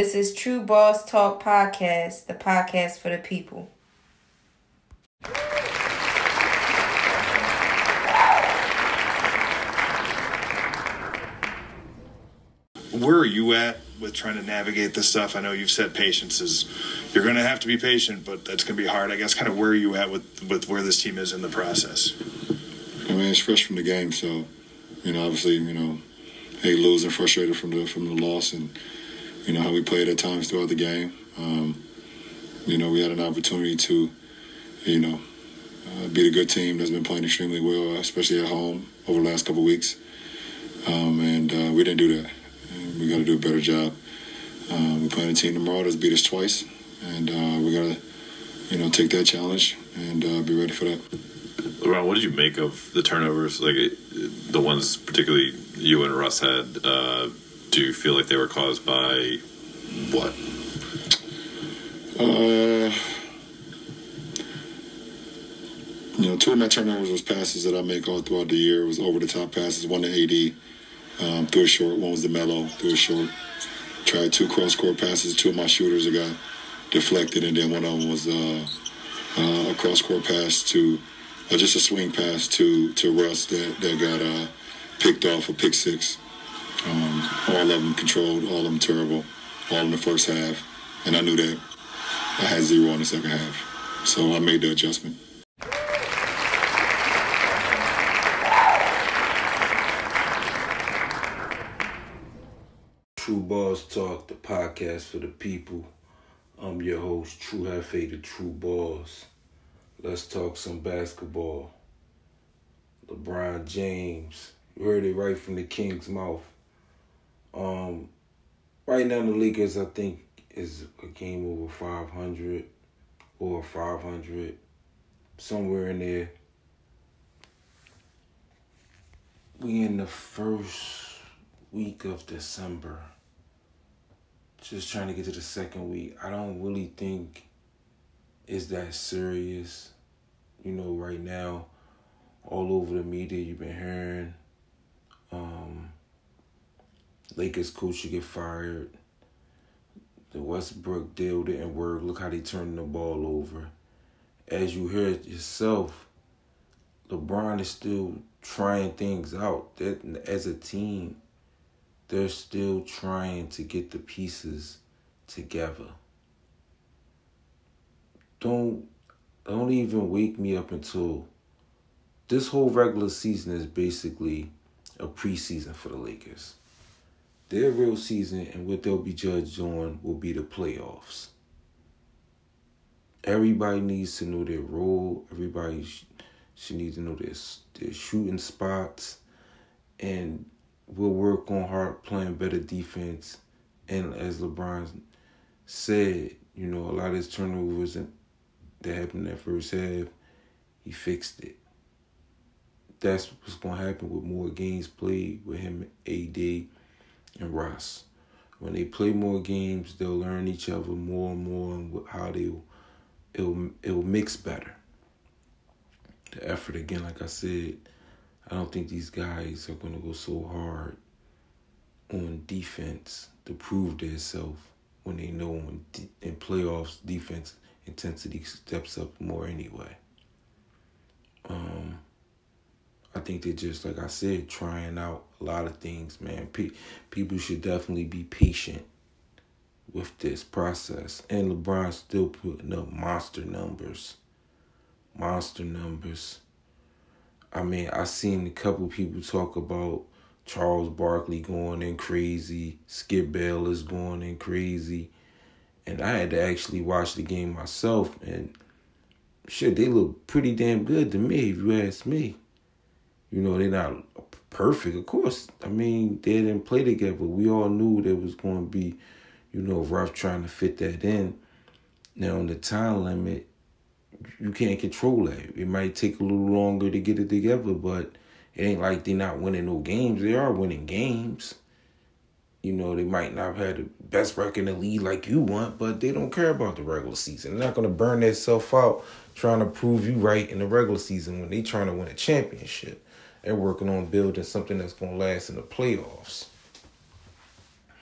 This is Tru Boss Talk Podcast, the podcast for the people. Where are you at with trying to navigate this stuff? I know you've said patience is you're going to have to be patient, but that's going to be hard. I guess kind of where are you at with with where this team is in the process? I mean, it's fresh from the game, so you know, obviously, you know, hey, losing, frustrated from the from the loss, and you know how we played at times throughout the game. Um, you know, we had an opportunity to, you know, uh, beat a good team that's been playing extremely well, especially at home over the last couple weeks, um, and uh, we didn't do that. We got to do a better job. Um, we're playing a team tomorrow that's beat us twice, and uh, we got to, you know, take that challenge and uh, be ready for that. LeBron, what did you make of the turnovers? Like the ones, particularly you and Russ had. Do you feel like they were caused by what? Uh, you know, two of my turnovers was passes that I make all throughout the year. It was over the top passes. One to AD, um, threw a short. One was the Melo, threw a short. Tried two cross court passes. Two of my shooters that got deflected, and then one of them was uh, uh, a cross court pass to, uh, just a swing pass to to Russ that that got uh, picked off a pick six. Um, all of them controlled, all of them terrible, all in the first half, and I knew that I had zero in the second half, so I made the adjustment. Tru Boss Talk, the podcast for the people. I'm your host, True Hefe, the Tru Boss. Let's talk some basketball. LeBron James, you heard it right from the King's mouth. Um, right now the Lakers, I think, is a game over 500 or 500, somewhere in there. We in the first week of December. Just trying to get to the second week. I don't really think it's that serious. You know, right now, all over the media, you've been hearing um, Lakers coach should get fired. The Westbrook deal didn't work. Look how they turned the ball over. As you heard yourself, LeBron is still trying things out. That as a team, they're still trying to get the pieces together. Don't don't even wake me up until this whole regular season is basically a preseason for the Lakers. Their real season and what they'll be judged on will be the playoffs. Everybody needs to know their role. Everybody should need to know their, their shooting spots. And we'll work on hard playing better defense. And as LeBron said, you know, a lot of his turnovers that happened in that first half, he fixed it. That's what's going to happen with more games played with him, AD, and Russ. When they play more games, they'll learn each other more and more and how they'll it'll it'll mix better. The effort again, like I said, I don't think these guys are gonna go so hard on defense to prove themselves when they know in, in playoffs defense intensity steps up more anyway. Um, I think they're just like I said, trying out a lot of things, man. Pe- people should definitely be patient with this process. And LeBron's still putting up monster numbers. Monster numbers. I mean, I seen a couple people talk about Charles Barkley going in crazy, Skip Bayless going in crazy. And I had to actually watch the game myself and shit, they look pretty damn good to me if you ask me. You know, they're not perfect, of course. I mean, they didn't play together. We all knew there was going to be, you know, rough trying to fit that in. Now, on the time limit, you can't control that. It might take a little longer to get it together, but it ain't like they're not winning no games. They are winning games. You know, they might not have had the best record in the league like you want, but they don't care about the regular season. They're not going to burn themselves out trying to prove you right in the regular season when they trying to win a championship. They're working on building something that's going to last in the playoffs.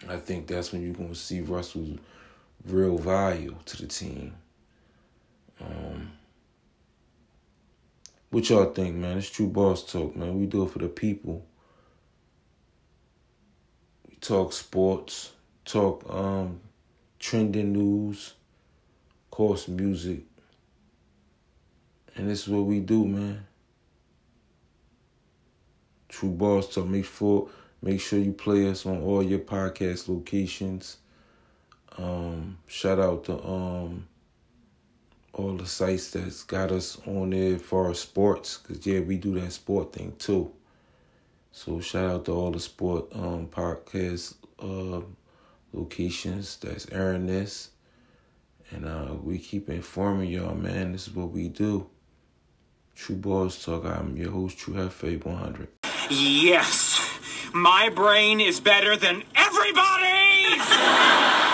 I think that's when you're gonna see Russell's real value to the team. Um, what y'all think, man? It's true boss talk, man. We do it for the people. We talk sports, talk um, trending news, course, music. And this is what we do, man. Tru Boss Talk. Make sure make sure you play us on all your podcast locations. Um, shout out to um all the sites that's got us on there for sports, cause yeah, we do that sport thing too. So shout out to all the sport um podcast uh locations that's airing this. And uh we keep informing y'all, man. This is what we do. Tru Boss Talk. I'm your host, True Hefe 100. Yes, my brain is better than everybody's!